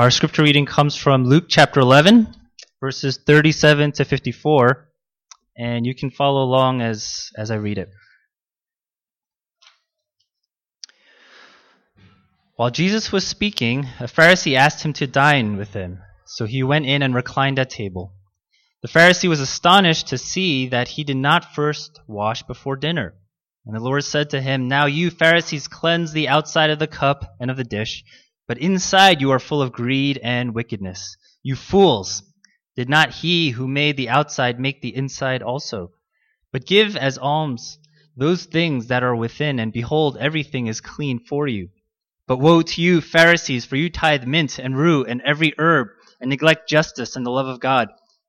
Our scripture reading comes from Luke chapter 11, verses 37 to 54, and you can follow along as, as I read it. While Jesus was speaking, a Pharisee asked him to dine with him, so he went in and reclined at table. The Pharisee was astonished to see that he did not first wash before dinner. And the Lord said to him, Now you Pharisees cleanse the outside of the cup and of the dish, but inside you are full of greed and wickedness. You fools! Did not he who made the outside make the inside also? But give as alms those things that are within, and behold, everything is clean for you. But woe to you, Pharisees, for you tithe mint and rue and every herb, and neglect justice and the love of God.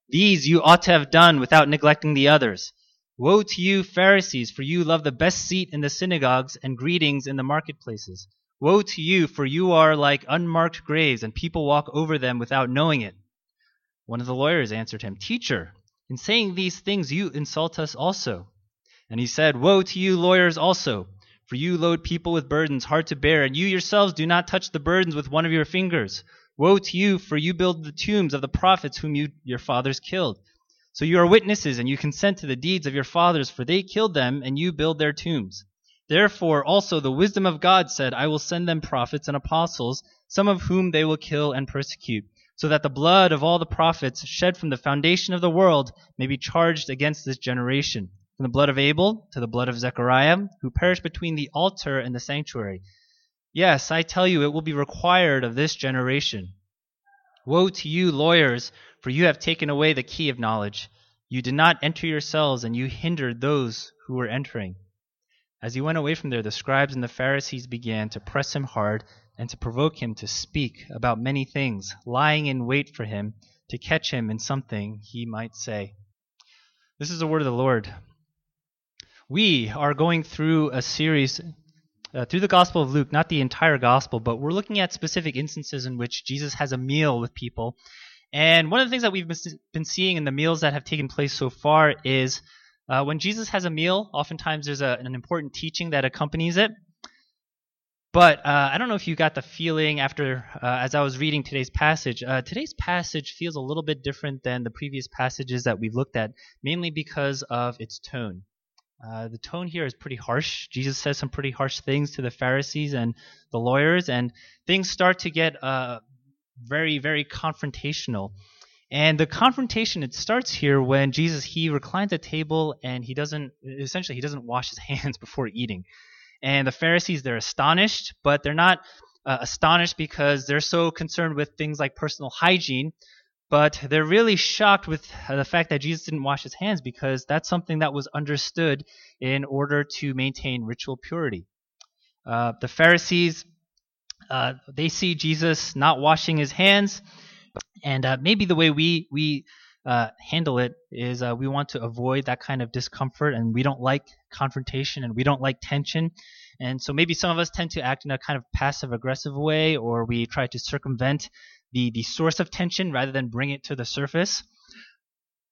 These you ought to have done without neglecting the others. Woe to you, Pharisees, for you love the best seat in the synagogues and greetings in the marketplaces. Woe to you, for you are like unmarked graves, and people walk over them without knowing it. One of the lawyers answered him, Teacher, in saying these things you insult us also. And he said, Woe to you, lawyers also, for you load people with burdens hard to bear, and you yourselves do not touch the burdens with one of your fingers. Woe to you, for you build the tombs of the prophets whom you, your fathers killed. So you are witnesses, and you consent to the deeds of your fathers, for they killed them, and you build their tombs. Therefore also the wisdom of God said, I will send them prophets and apostles, some of whom they will kill and persecute, so that the blood of all the prophets shed from the foundation of the world may be charged against this generation, from the blood of Abel to the blood of Zechariah, who perished between the altar and the sanctuary. Yes, I tell you, it will be required of this generation. Woe to you, lawyers, for you have taken away the key of knowledge. You did not enter yourselves, and you hindered those who were entering. As he went away from there, the scribes and the Pharisees began to press him hard and to provoke him to speak about many things, lying in wait for him to catch him in something he might say. This is the word of the Lord. We are going through a series uh, through the Gospel of Luke, not the entire Gospel, but we're looking at specific instances in which Jesus has a meal with people. And one of the things that we've been seeing in the meals that have taken place so far is uh, when Jesus has a meal, oftentimes there's a, an important teaching that accompanies it. But uh, I don't know if you got the feeling after, uh, as I was reading today's passage, uh, today's passage feels a little bit different than the previous passages that we've looked at, mainly because of its tone. Uh, the tone here is pretty harsh. Jesus says some pretty harsh things to the Pharisees and the lawyers, and things start to get uh, very, very confrontational. And the confrontation it starts here when Jesus he reclines at table and he doesn't essentially he doesn't wash his hands before eating. And the Pharisees they're astonished, but they're not uh, astonished because they're so concerned with things like personal hygiene, but they're really shocked with the fact that Jesus didn't wash his hands because that's something that was understood in order to maintain ritual purity. Uh, the Pharisees uh, they see Jesus not washing his hands and uh, maybe the way we we uh, handle it is uh, we want to avoid that kind of discomfort, and we don't like confrontation, and we don't like tension. And so maybe some of us tend to act in a kind of passive aggressive way, or we try to circumvent the the source of tension rather than bring it to the surface.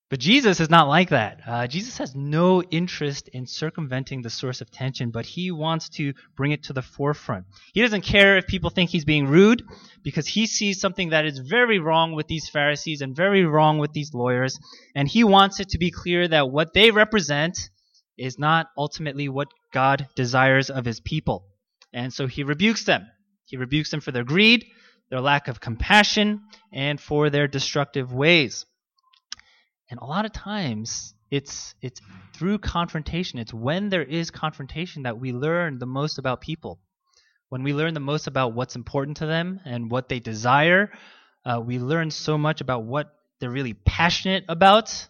But Jesus is not like that. Uh, Jesus has no interest in circumventing the source of tension, but he wants to bring it to the forefront. He doesn't care if people think he's being rude because he sees something that is very wrong with these Pharisees and very wrong with these lawyers, and he wants it to be clear that what they represent is not ultimately what God desires of his people. And so he rebukes them. He rebukes them for their greed, their lack of compassion, and for their destructive ways. And a lot of times it's it's through confrontation. It's when there is confrontation that we learn the most about people. When we learn the most about what's important to them and what they desire, uh, we learn so much about what they're really passionate about.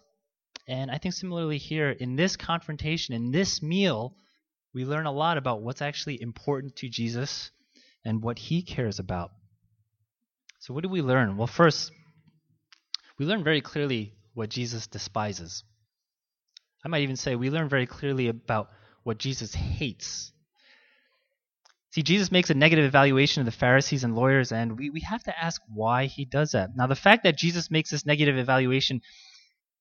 And I think similarly here in this confrontation, in this meal, we learn a lot about what's actually important to Jesus and what he cares about. So, what do we learn? Well, first, we learn very clearly what Jesus despises. I might even say we learn very clearly about what Jesus hates. See, Jesus makes a negative evaluation of the Pharisees and lawyers, and we, we have to ask why he does that. Now, the fact that Jesus makes this negative evaluation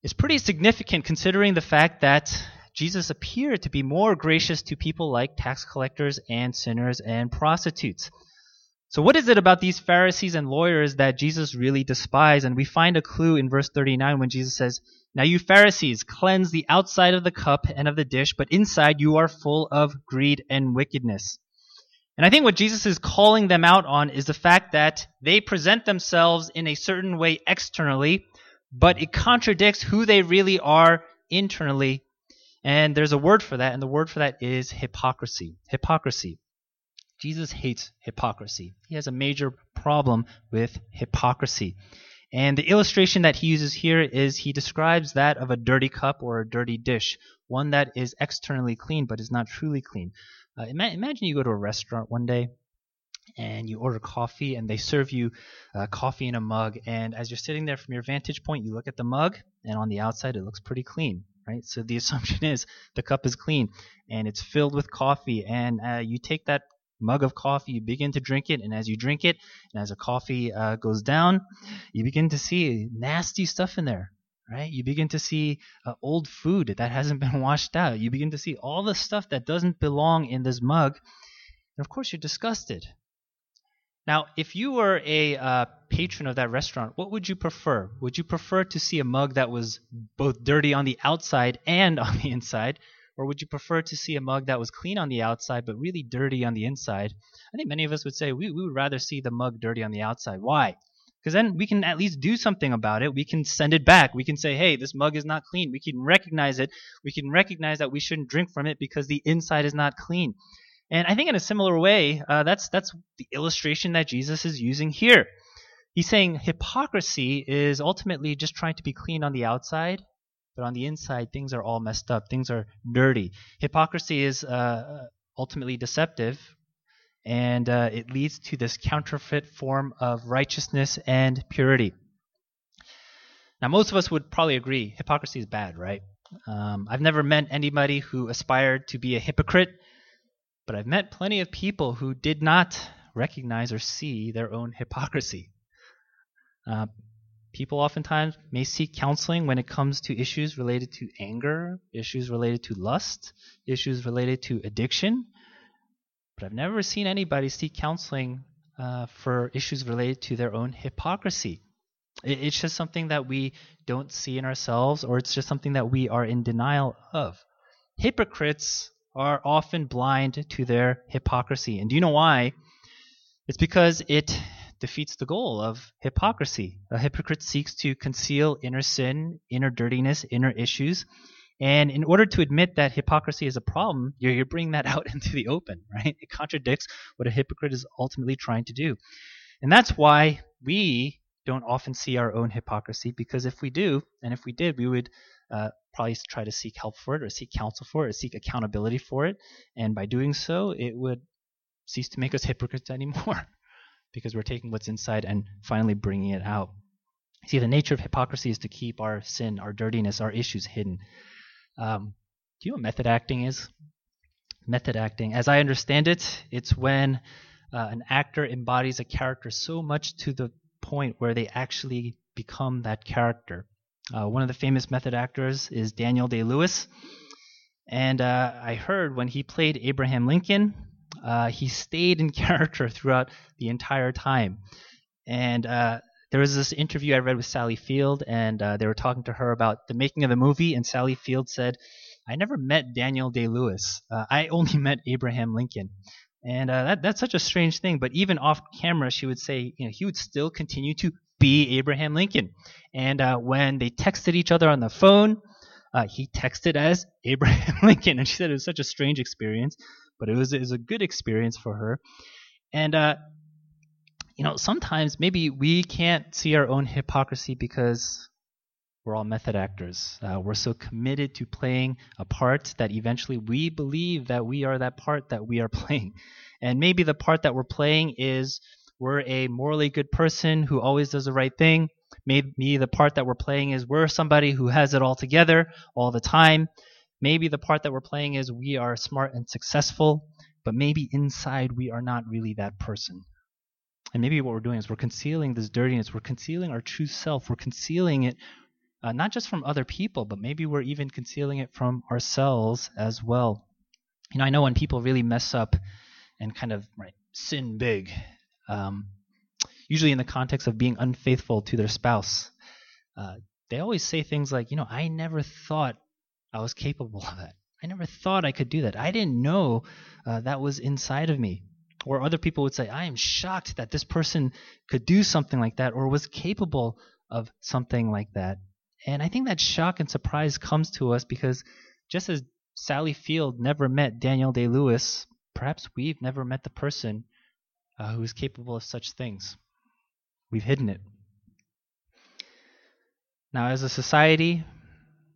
is pretty significant considering the fact that Jesus appeared to be more gracious to people like tax collectors and sinners and prostitutes. So, what is it about these Pharisees and lawyers that Jesus really despised? And we find a clue in verse 39 when Jesus says, Now you Pharisees cleanse the outside of the cup and of the dish, but inside you are full of greed and wickedness. And I think what Jesus is calling them out on is the fact that they present themselves in a certain way externally, but it contradicts who they really are internally. And there's a word for that, and the word for that is hypocrisy. Hypocrisy. Jesus hates hypocrisy. He has a major problem with hypocrisy. And the illustration that he uses here is he describes that of a dirty cup or a dirty dish, one that is externally clean but is not truly clean. Uh, imagine you go to a restaurant one day and you order coffee and they serve you uh, coffee in a mug and as you're sitting there from your vantage point you look at the mug and on the outside it looks pretty clean right so the assumption is the cup is clean and it's filled with coffee and uh, you take that mug of coffee, you begin to drink it, and as you drink it, and as the coffee uh, goes down, you begin to see nasty stuff in there, right? You begin to see uh, old food that hasn't been washed out. You begin to see all the stuff that doesn't belong in this mug, and of course, you're disgusted. Now, if you were a uh, patron of that restaurant, what would you prefer? Would you prefer to see a mug that was both dirty on the outside and on the inside? Or would you prefer to see a mug that was clean on the outside but really dirty on the inside? I think many of us would say we, we would rather see the mug dirty on the outside. Why? Because then we can at least do something about it. We can send it back. We can say, hey, this mug is not clean. We can recognize it. We can recognize that we shouldn't drink from it because the inside is not clean. And I think in a similar way, uh, that's that's the illustration that Jesus is using here. He's saying hypocrisy is ultimately just trying to be clean on the outside but on the inside, things are all messed up. Things are dirty. Hypocrisy is uh, ultimately deceptive, and uh, it leads to this counterfeit form of righteousness and purity. Now, most of us would probably agree hypocrisy is bad, right? Um, I've never met anybody who aspired to be a hypocrite, but I've met plenty of people who did not recognize or see their own hypocrisy. Uh, People oftentimes may seek counseling when it comes to issues related to anger, issues related to lust, issues related to addiction. But I've never seen anybody seek counseling uh, for issues related to their own hypocrisy. It, it's just something that we don't see in ourselves, or it's just something that we are in denial of. Hypocrites are often blind to their hypocrisy. And do you know why? It's because it defeats the goal of hypocrisy. A hypocrite seeks to conceal inner sin, inner dirtiness, inner issues. And in order to admit that hypocrisy is a problem, you're, you're bringing that out into the open, right? It contradicts what a hypocrite is ultimately trying to do. And that's why we don't often see our own hypocrisy, because if we do, and if we did, we would uh, probably try to seek help for it, or seek counsel for it, or seek accountability for it. And by doing so, it would cease to make us hypocrites anymore because we're taking what's inside and finally bringing it out. See, the nature of hypocrisy is to keep our sin, our dirtiness, our issues hidden. Um, do you know what method acting is? Method acting, as I understand it, it's when uh, an actor embodies a character so much to the point where they actually become that character. Uh, one of the famous method actors is Daniel Day Lewis. And uh, I heard when he played Abraham Lincoln, uh, he stayed in character throughout the entire time. And uh, there was this interview I read with Sally Field, and uh, they were talking to her about the making of the movie. And Sally Field said, "I never met Daniel Day Lewis. Uh, I only met Abraham Lincoln." And uh, that, that's such a strange thing. But even off camera, she would say, you know, he would still continue to be Abraham Lincoln. And uh, when they texted each other on the phone, he texted as Abraham Lincoln. And she said it was such a strange experience but it was, it was a good experience for her. And, uh, you know, sometimes maybe we can't see our own hypocrisy because we're all method actors. Uh, we're so committed to playing a part that eventually we believe that we are that part that we are playing. And maybe the part that we're playing is we're a morally good person who always does the right thing. Maybe the part that we're playing is we're somebody who has it all together all the time. Maybe the part that we're playing is we are smart and successful, but maybe inside we are not really that person. And maybe what we're doing is we're concealing this dirtiness, we're concealing our true self, we're concealing it uh, not just from other people, but maybe we're even concealing it from ourselves as well. You know, I know when people really mess up and kind of right, sin big, um, usually in the context of being unfaithful to their spouse. Uh, they always say things like, you know, I never thought I was capable of that. I never thought I could do that. I didn't know uh, that was inside of me. Or other people would say, I am shocked that this person could do something like that or was capable of something like that. And I think that shock and surprise comes to us because just as Sally Field never met Daniel Day Lewis, perhaps we've never met the person uh, who is capable of such things. We've hidden it. Now, as a society,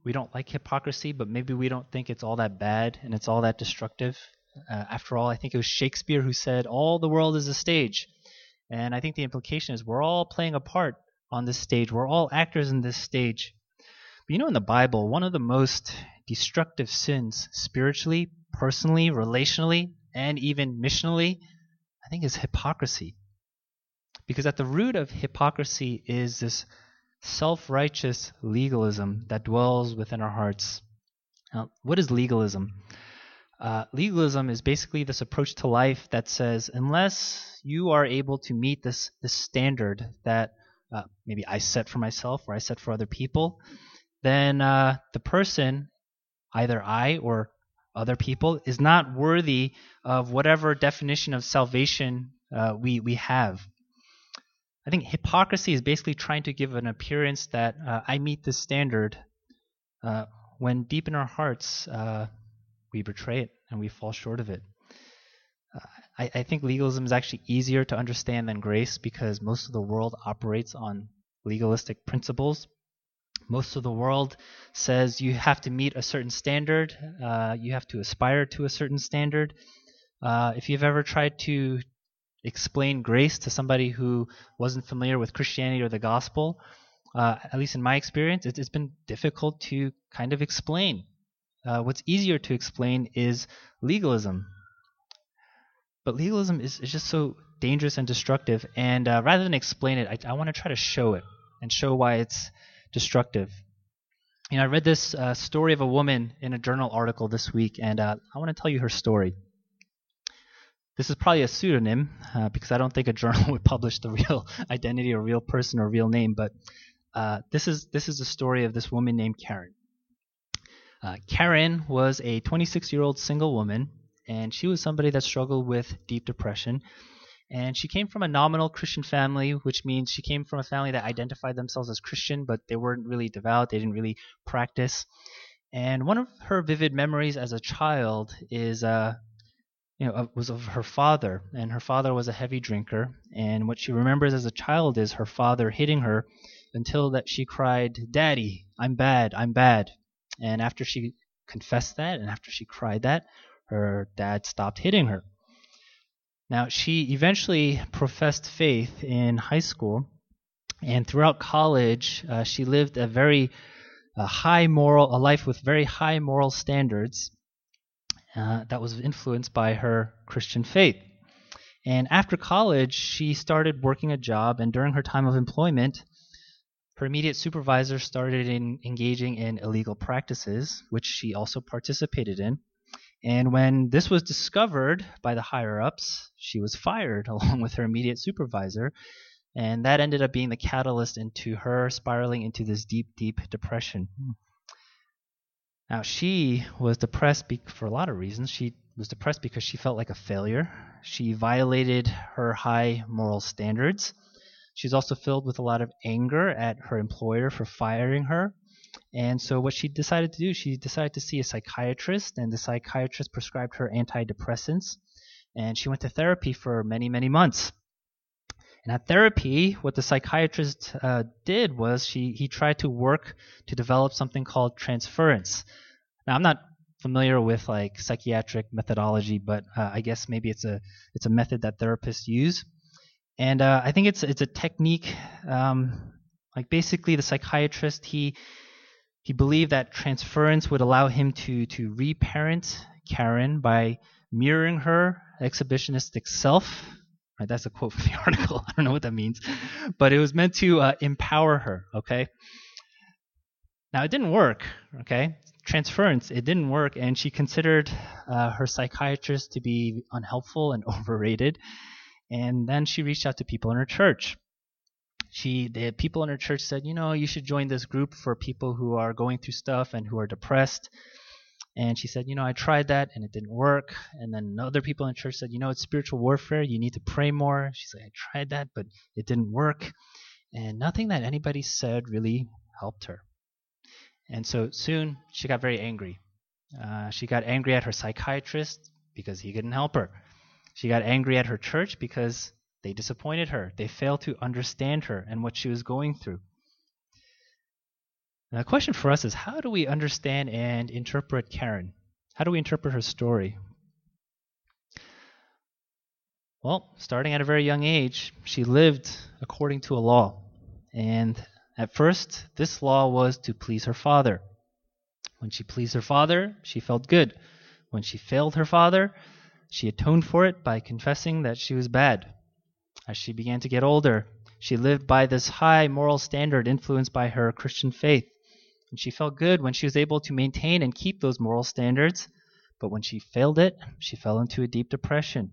we don't like hypocrisy, but maybe we don't think it's all that bad and it's all that destructive. Uh, after all, I think it was Shakespeare who said, All the world is a stage. And I think the implication is we're all playing a part on this stage. We're all actors in this stage. But you know, in the Bible, one of the most destructive sins, spiritually, personally, relationally, and even missionally, I think is hypocrisy. Because at the root of hypocrisy is this self righteous legalism that dwells within our hearts. Now, what is legalism? Uh, legalism is basically this approach to life that says, unless you are able to meet this, this standard that uh, maybe I set for myself or I set for other people, then uh, the person, either I or other people, is not worthy of whatever definition of salvation uh, we, we have. I think hypocrisy is basically trying to give an appearance that uh, I meet this standard uh, when deep in our hearts uh, we betray it and we fall short of it. Uh, I, I, think legalism is actually easier to understand than grace because most of the world operates on legalistic principles. Most of the world says you have to meet a certain standard, uh, you have to aspire to a certain standard. Uh, if you've ever tried to explain grace to somebody who wasn't familiar with Christianity or the gospel, uh, at least in my experience, it's, it's been difficult to kind of explain. Uh, what's easier to explain is legalism. But legalism is, is just so dangerous and destructive. And uh, rather than explain it, I, I want to try to show it and show why it's destructive. You know, I read this uh, story of a woman in a journal article this week, and uh, I want to tell you her story. This is probably a pseudonym uh, because I don't think a journal would publish the real identity or real person or real name. But uh, this is this is the story of this woman named Karen. Uh, Karen was a 26-year-old single woman, and she was somebody that struggled with deep depression. And she came from a nominal Christian family, which means she came from a family that identified themselves as Christian, but they weren't really devout. They didn't really practice. And one of her vivid memories as a child is uh, you know, was of her father, and her father was a heavy drinker. And what she remembers as a child is her father hitting her until that she cried, "Daddy, I'm bad, I'm bad." And after she confessed that, and after she cried that, her dad stopped hitting her. Now she eventually professed faith in high school, and throughout college, uh, she lived a very a high moral, a life with very high moral standards uh, that was influenced by her Christian faith. And after college, she started working a job, and during her time of employment, her immediate supervisor started in engaging in illegal practices, which she also participated in. And when this was discovered by the higher ups, she was fired along with her immediate supervisor. And that ended up being the catalyst into her spiraling into this deep, deep depression. Now, she was depressed be- for a lot of reasons. She was depressed because she felt like a failure. She violated her high moral standards. She's also filled with a lot of anger at her employer for firing her. And so, what she decided to do, she decided to see a psychiatrist, and the psychiatrist prescribed her antidepressants. And she went to therapy for many, many months. And at therapy, what the psychiatrist uh, did was she he tried to work to develop something called transference. Now, I'm not familiar with like psychiatric methodology, but uh, I guess maybe it's a it's a method that therapists use, and uh, I think it's it's a technique. Um, like basically, the psychiatrist he he believed that transference would allow him to to reparent Karen by mirroring her exhibitionistic self Right, that's a quote from the article. I don't know what that means, but it was meant to uh, empower her. Okay. Now it didn't work. Okay, transference it didn't work, and she considered uh, her psychiatrist to be unhelpful and overrated. And then she reached out to people in her church. She, the people in her church said, you know, you should join this group for people who are going through stuff and who are depressed. And she said, you know, I tried that and it didn't work. And then other people in church said, you know, it's spiritual warfare. You need to pray more. She said, I tried that, but it didn't work. And nothing that anybody said really helped her. And so soon she got very angry. Uh, she got angry at her psychiatrist because he couldn't help her. She got angry at her church because they disappointed her. They failed to understand her and what she was going through. And the question for us is how do we understand and interpret Karen? How do we interpret her story? Well, starting at a very young age, she lived according to a law. And at first, this law was to please her father. When she pleased her father, she felt good. When she failed her father, she atoned for it by confessing that she was bad. As she began to get older, she lived by this high moral standard influenced by her Christian faith. And she felt good when she was able to maintain and keep those moral standards. But when she failed it, she fell into a deep depression.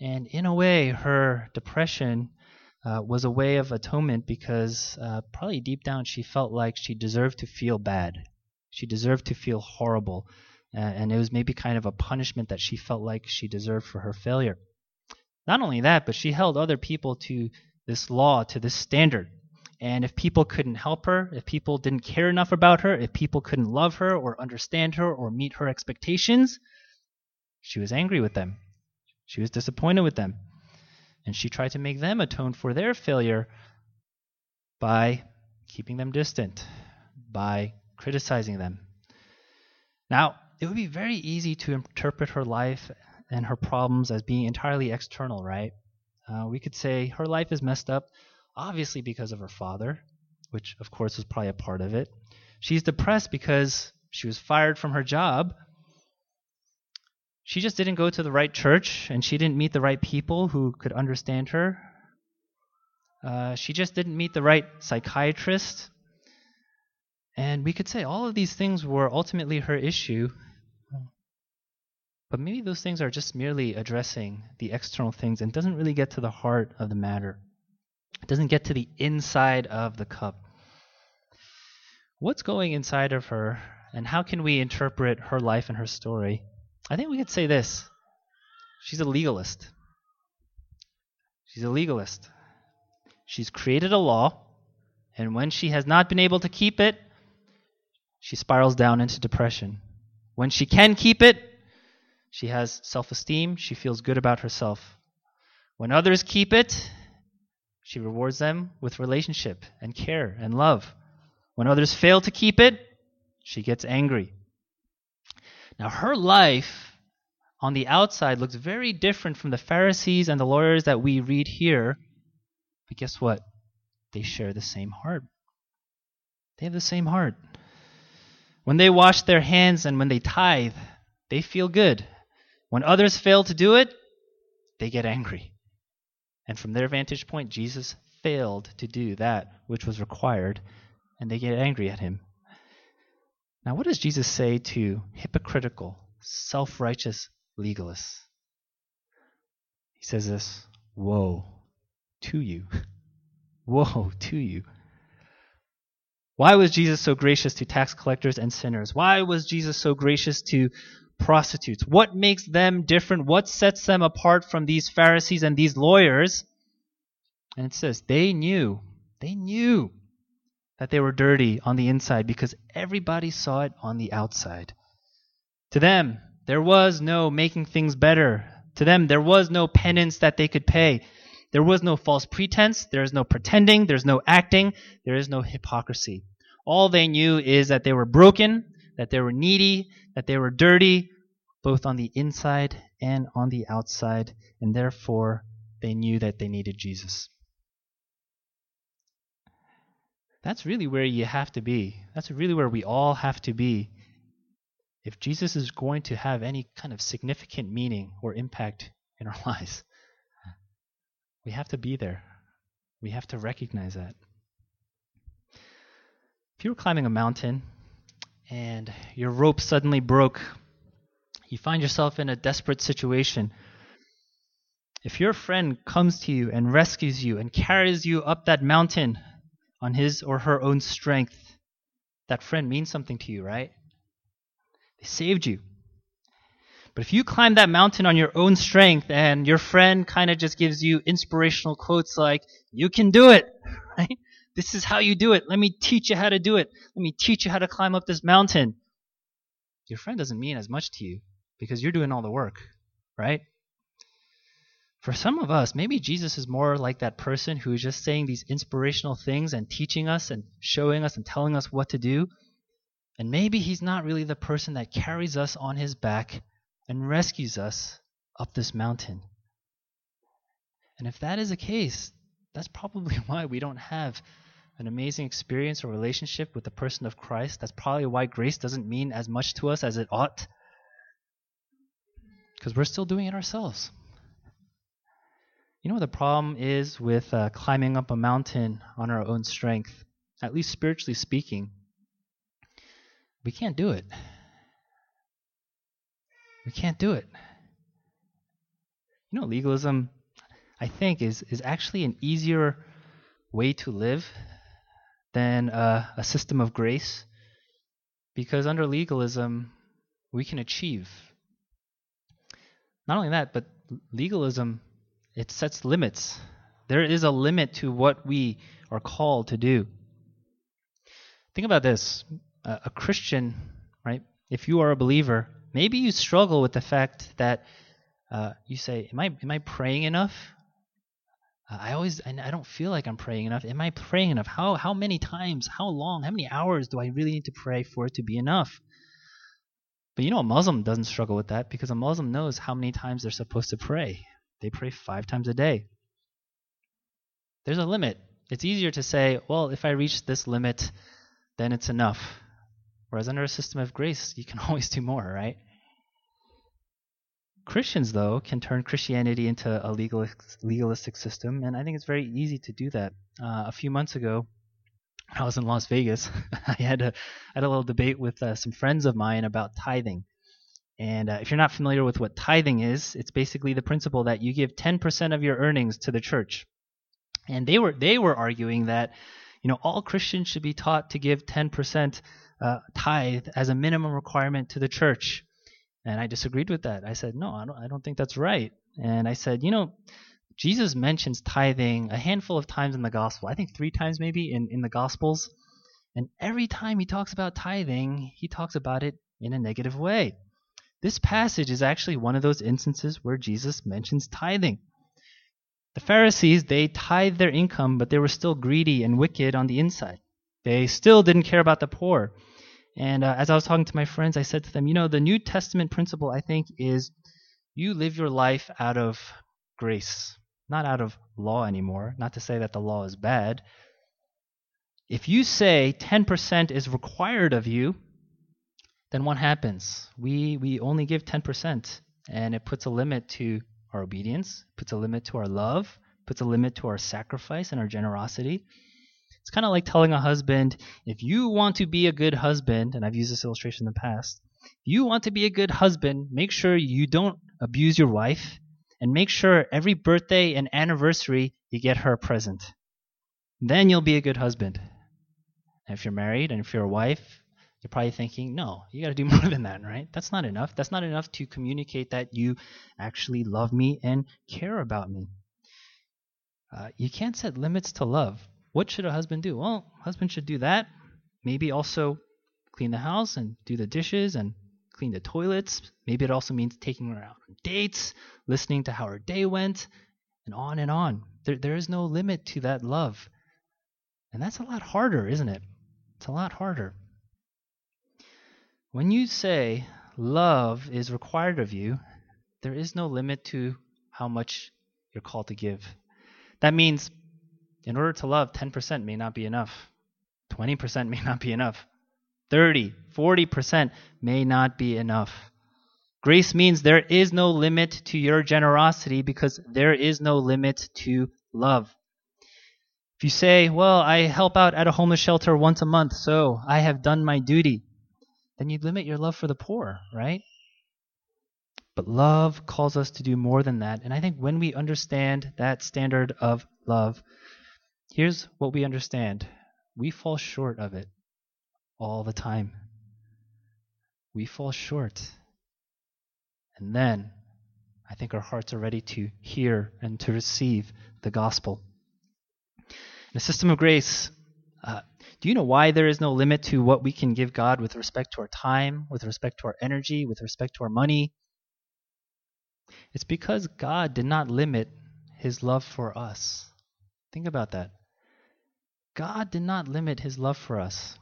And in a way, her depression uh, was a way of atonement because uh, probably deep down she felt like she deserved to feel bad. She deserved to feel horrible. Uh, and it was maybe kind of a punishment that she felt like she deserved for her failure. Not only that, but she held other people to this law, to this standard. And if people couldn't help her, if people didn't care enough about her, if people couldn't love her or understand her or meet her expectations, she was angry with them. She was disappointed with them. And she tried to make them atone for their failure by keeping them distant, by criticizing them. Now, it would be very easy to interpret her life and her problems as being entirely external, right? Uh, we could say her life is messed up obviously because of her father, which of course was probably a part of it. She's depressed because she was fired from her job. She just didn't go to the right church and she didn't meet the right people who could understand her. Uh, she just didn't meet the right psychiatrist. And we could say all of these things were ultimately her issue. But maybe those things are just merely addressing the external things and doesn't really get to the heart of the matter. It doesn't get to the inside of the cup. What's going inside of her, and how can we interpret her life and her story? I think we could say this she's a legalist. She's a legalist. She's created a law, and when she has not been able to keep it, she spirals down into depression. When she can keep it, she has self esteem, she feels good about herself. When others keep it, she rewards them with relationship and care and love. When others fail to keep it, she gets angry. Now, her life on the outside looks very different from the Pharisees and the lawyers that we read here. But guess what? They share the same heart. They have the same heart. When they wash their hands and when they tithe, they feel good. When others fail to do it, they get angry. And from their vantage point, Jesus failed to do that which was required, and they get angry at him. Now, what does Jesus say to hypocritical, self righteous legalists? He says this Woe to you! Woe to you! Why was Jesus so gracious to tax collectors and sinners? Why was Jesus so gracious to prostitutes. What makes them different? What sets them apart from these Pharisees and these lawyers? And it says they knew, they knew that they were dirty on the inside because everybody saw it on the outside. To them, there was no making things better. To them, there was no penance that they could pay. There was no false pretense. There is no pretending. There's no acting. There is no hypocrisy. All they knew is that they were broken that they were needy, that they were dirty, both on the inside and on the outside, and therefore they knew that they needed Jesus. That's really where you have to be. That's really where we all have to be. If Jesus is going to have any kind of significant meaning or impact in our lives, we have to be there. We have to recognize that. If you were climbing a mountain and your rope suddenly broke. You find yourself in a desperate situation. If your friend comes to you and rescues you and carries you up that mountain on his or her own strength, that friend means something to you, right? They saved you. But if you climb that mountain on your own strength and your friend kind of just gives you inspirational quotes like, you can do it, right? This is how you do it. Let me teach you how to do it. Let me teach you how to climb up this mountain. Your friend doesn't mean as much to you because you're doing all the work, right? For some of us, maybe Jesus is more like that person who is just saying these inspirational things and teaching us and showing us and telling us what to do. And maybe he's not really the person that carries us on his back and rescues us up this mountain. And if that is the case, that's probably why we don't have an amazing experience or relationship with the person of Christ. That's probably why grace doesn't mean as much to us as it ought. Because we're still doing it ourselves. You know what the problem is with uh, climbing up a mountain on our own strength, at least spiritually speaking? We can't do it. We can't do it. You know, legalism, I think, is, is actually an easier way to live than uh, a system of grace because under legalism, we can achieve. Not only that, but legalism, it sets limits. There is a limit to what we are called to do. Think about this a Christian, right? If you are a believer, maybe you struggle with the fact that uh, you say, "Am I am I praying enough? I always I don't feel like I'm praying enough. Am I praying enough? How how many times? How long? How many hours do I really need to pray for it to be enough?" But you know, a Muslim doesn't struggle with that because a Muslim knows how many times they're supposed to pray. They pray five times a day. There's a limit. It's easier to say, well, if I reach this limit, then it's enough. Whereas under a system of grace, you can always do more, right? Christians, though, can turn Christianity into a legalistic system, and I think it's very easy to do that. Uh, a few months ago, I was in Las Vegas, I had a, had a little debate with uh, some friends of mine about tithing. And uh, if you're not familiar with what tithing is, it's basically the principle that you give 10% of your earnings to the church. And they were they were arguing that, you know, all Christians should be taught to give 10% uh, tithe as a minimum requirement to the church. And I disagreed with that. I said, no, I don't, I don't think that's right. And I said, you know, Jesus mentions tithing a handful of times in the gospel. I think three times maybe in, in the gospels. And every time he talks about tithing, he talks about it in a negative way. This passage is actually one of those instances where Jesus mentions tithing. The Pharisees, they tithed their income, but they were still greedy and wicked on the inside. They still didn't care about the poor. And uh, as I was talking to my friends, I said to them, you know, the New Testament principle, I think, is you live your life out of grace, not out of law anymore. Not to say that the law is bad. If you say 10% is required of you, then what happens? We, we only give 10%, and it puts a limit to our obedience, puts a limit to our love, puts a limit to our sacrifice and our generosity. It's kind of like telling a husband, if you want to be a good husband, and I've used this illustration in the past, if you want to be a good husband, make sure you don't abuse your wife, and make sure every birthday and anniversary you get her a present. Then you'll be a good husband. And if you're married and if you're a wife, you're probably thinking, no, you got to do more than that, right? That's not enough. That's not enough to communicate that you actually love me and care about me. Uh, you can't set limits to love. What should a husband do? Well, husband should do that. Maybe also clean the house and do the dishes and clean the toilets. Maybe it also means taking her out on dates, listening to how her day went, and on and on. There, there is no limit to that love. And that's a lot harder, isn't it? It's a lot harder. When you say love is required of you, there is no limit to how much you're called to give. That means in order to love, 10% may not be enough. 20% may not be enough. 30, 40% may not be enough. Grace means there is no limit to your generosity because there is no limit to love. If you say, well, I help out at a homeless shelter once a month, so I have done my duty, then you limit your love for the poor, right? But love calls us to do more than that. And I think when we understand that standard of love, here's what we understand we fall short of it all the time. We fall short. And then I think our hearts are ready to hear and to receive the gospel. In a system of grace, uh, do you know why there is no limit to what we can give God with respect to our time, with respect to our energy, with respect to our money? It's because God did not limit his love for us. Think about that. God did not limit his love for us.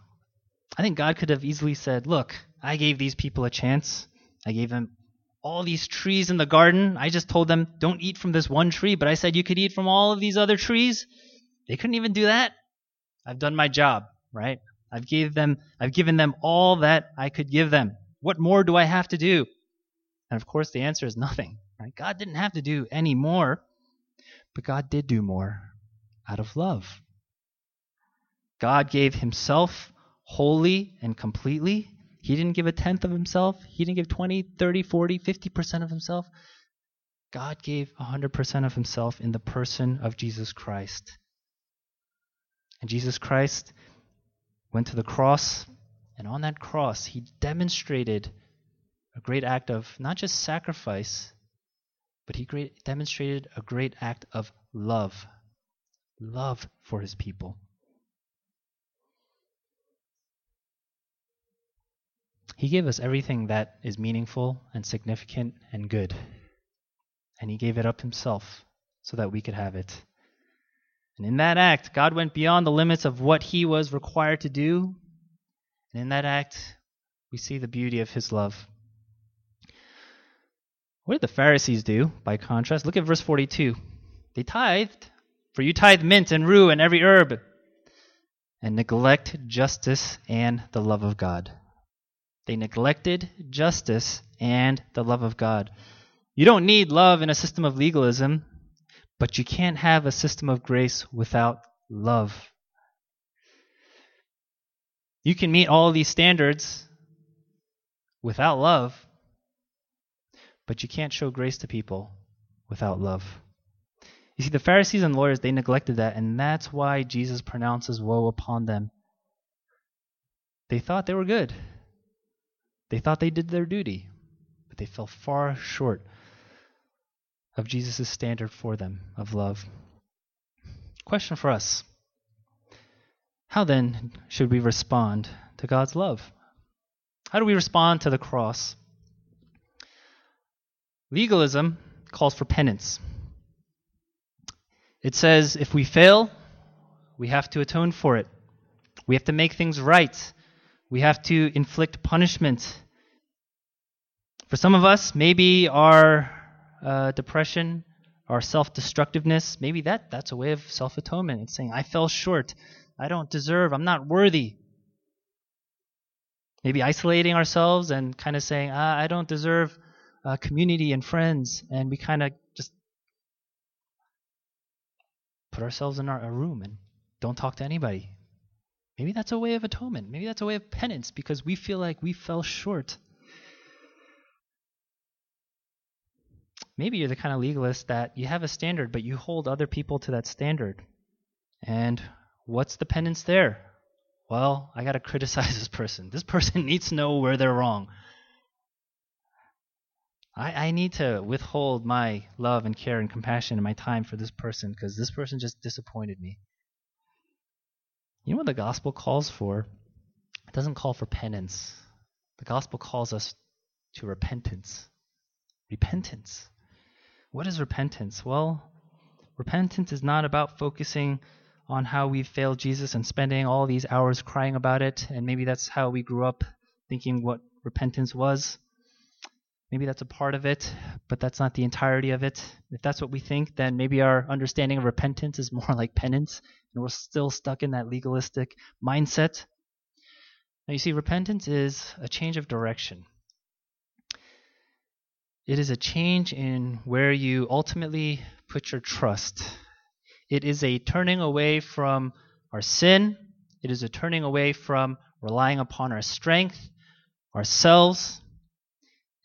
I think God could have easily said, Look, I gave these people a chance. I gave them all these trees in the garden. I just told them, don't eat from this one tree, but I said you could eat from all of these other trees. They couldn't even do that. I've done my job, right? I've gave them I've given them all that I could give them. What more do I have to do? And of course the answer is nothing. Right? God didn't have to do any more, but God did do more out of love. God gave himself wholly and completely he didn't give a tenth of himself. He didn't give 20, 30, 40, 50% of himself. God gave 100% of himself in the person of Jesus Christ. And Jesus Christ went to the cross, and on that cross, he demonstrated a great act of not just sacrifice, but he great, demonstrated a great act of love. Love for his people. He gave us everything that is meaningful and significant and good. And He gave it up Himself so that we could have it. And in that act, God went beyond the limits of what He was required to do. And in that act, we see the beauty of His love. What did the Pharisees do, by contrast? Look at verse 42. They tithed, for you tithe mint and rue and every herb, and neglect justice and the love of God. They neglected justice and the love of God. You don't need love in a system of legalism, but you can't have a system of grace without love. You can meet all these standards without love, but you can't show grace to people without love. You see, the Pharisees and lawyers, they neglected that, and that's why Jesus pronounces woe upon them. They thought they were good. They thought they did their duty, but they fell far short of Jesus' standard for them of love. Question for us How then should we respond to God's love? How do we respond to the cross? Legalism calls for penance. It says if we fail, we have to atone for it. We have to make things right. We have to inflict punishment. For some of us, maybe our uh, depression, our self-destructiveness, maybe that that's a way of self-atonement. It's saying I fell short. I don't deserve. I'm not worthy. Maybe isolating ourselves and kind of saying ah, I don't deserve uh, community and friends, and we kind of just put ourselves in our, a room and don't talk to anybody. Maybe that's a way of atonement. Maybe that's a way of penance because we feel like we fell short. Maybe you're the kind of legalist that you have a standard, but you hold other people to that standard. And what's the penance there? Well, I got to criticize this person. This person needs to know where they're wrong. I, I need to withhold my love and care and compassion and my time for this person because this person just disappointed me. You know what the gospel calls for? It doesn't call for penance. The gospel calls us to repentance. Repentance. What is repentance? Well, repentance is not about focusing on how we've failed Jesus and spending all these hours crying about it, and maybe that's how we grew up thinking what repentance was. Maybe that's a part of it, but that's not the entirety of it. If that's what we think, then maybe our understanding of repentance is more like penance, and we're still stuck in that legalistic mindset. Now, you see, repentance is a change of direction. It is a change in where you ultimately put your trust. It is a turning away from our sin. It is a turning away from relying upon our strength, ourselves.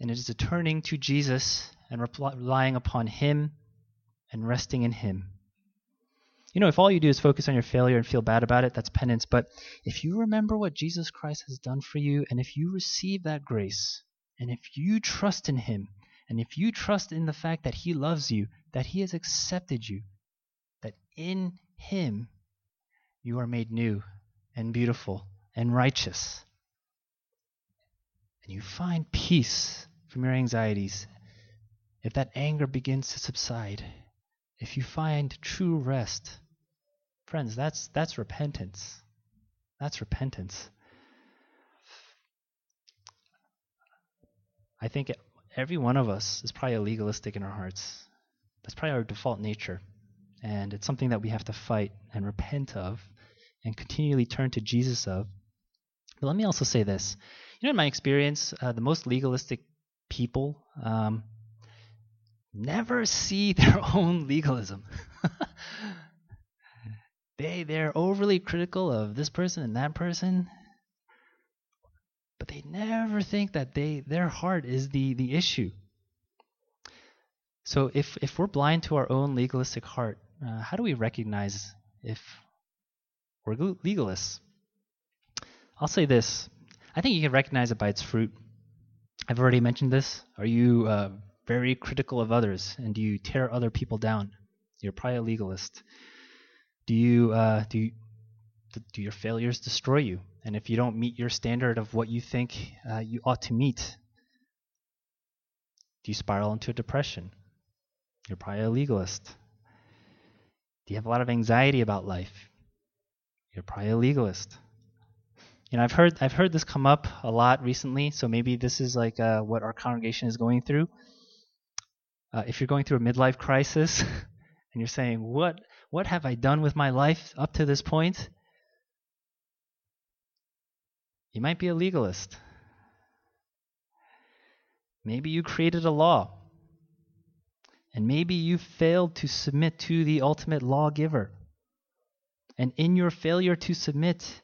And it is a turning to Jesus and relying upon Him and resting in Him. You know, if all you do is focus on your failure and feel bad about it, that's penance. But if you remember what Jesus Christ has done for you, and if you receive that grace, and if you trust in Him, and if you trust in the fact that He loves you, that He has accepted you, that in Him you are made new and beautiful and righteous, and you find peace from your anxieties, if that anger begins to subside, if you find true rest, friends, that's that's repentance. That's repentance. I think every one of us is probably legalistic in our hearts. That's probably our default nature. And it's something that we have to fight and repent of and continually turn to Jesus of. But let me also say this. You know, in my experience, uh, the most legalistic people um, never see their own legalism. they they're overly critical of this person and that person, but they never think that they their heart is the the issue. So if if we're blind to our own legalistic heart, uh, how do we recognize if we're legalists? I'll say this: I think you can recognize it by its fruit. I've already mentioned this. Are you uh, very critical of others, and do you tear other people down? You're probably a legalist. Do you uh, do you, do your failures destroy you? And if you don't meet your standard of what you think uh, you ought to meet, do you spiral into a depression? You're probably a legalist. Do you have a lot of anxiety about life? You're probably a legalist. You know, I've heard I've heard this come up a lot recently, so maybe this is like uh, what our congregation is going through. Uh, if you're going through a midlife crisis and you're saying, "What what have I done with my life up to this point?" You might be a legalist. Maybe you created a law. And maybe you failed to submit to the ultimate lawgiver. And in your failure to submit,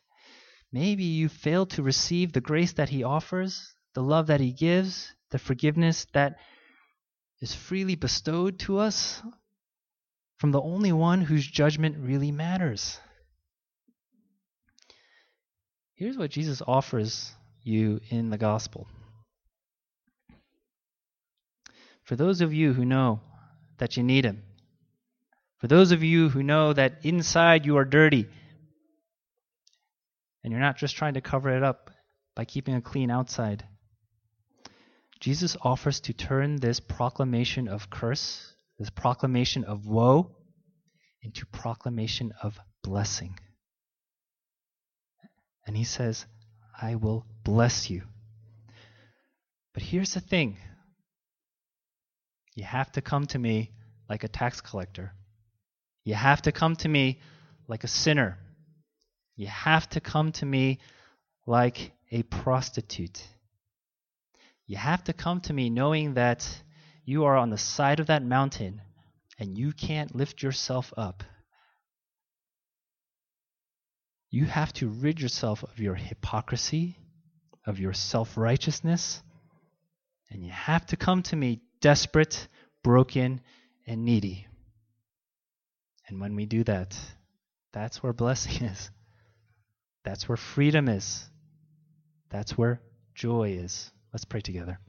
maybe you failed to receive the grace that he offers, the love that he gives, the forgiveness that is freely bestowed to us from the only one whose judgment really matters. Here's what Jesus offers you in the gospel. For those of you who know that you need Him, for those of you who know that inside you are dirty, and you're not just trying to cover it up by keeping a clean outside, Jesus offers to turn this proclamation of curse, this proclamation of woe, into proclamation of blessing. And he says, I will bless you. But here's the thing you have to come to me like a tax collector, you have to come to me like a sinner, you have to come to me like a prostitute. You have to come to me knowing that you are on the side of that mountain and you can't lift yourself up. You have to rid yourself of your hypocrisy, of your self righteousness, and you have to come to me desperate, broken, and needy. And when we do that, that's where blessing is. That's where freedom is. That's where joy is. Let's pray together.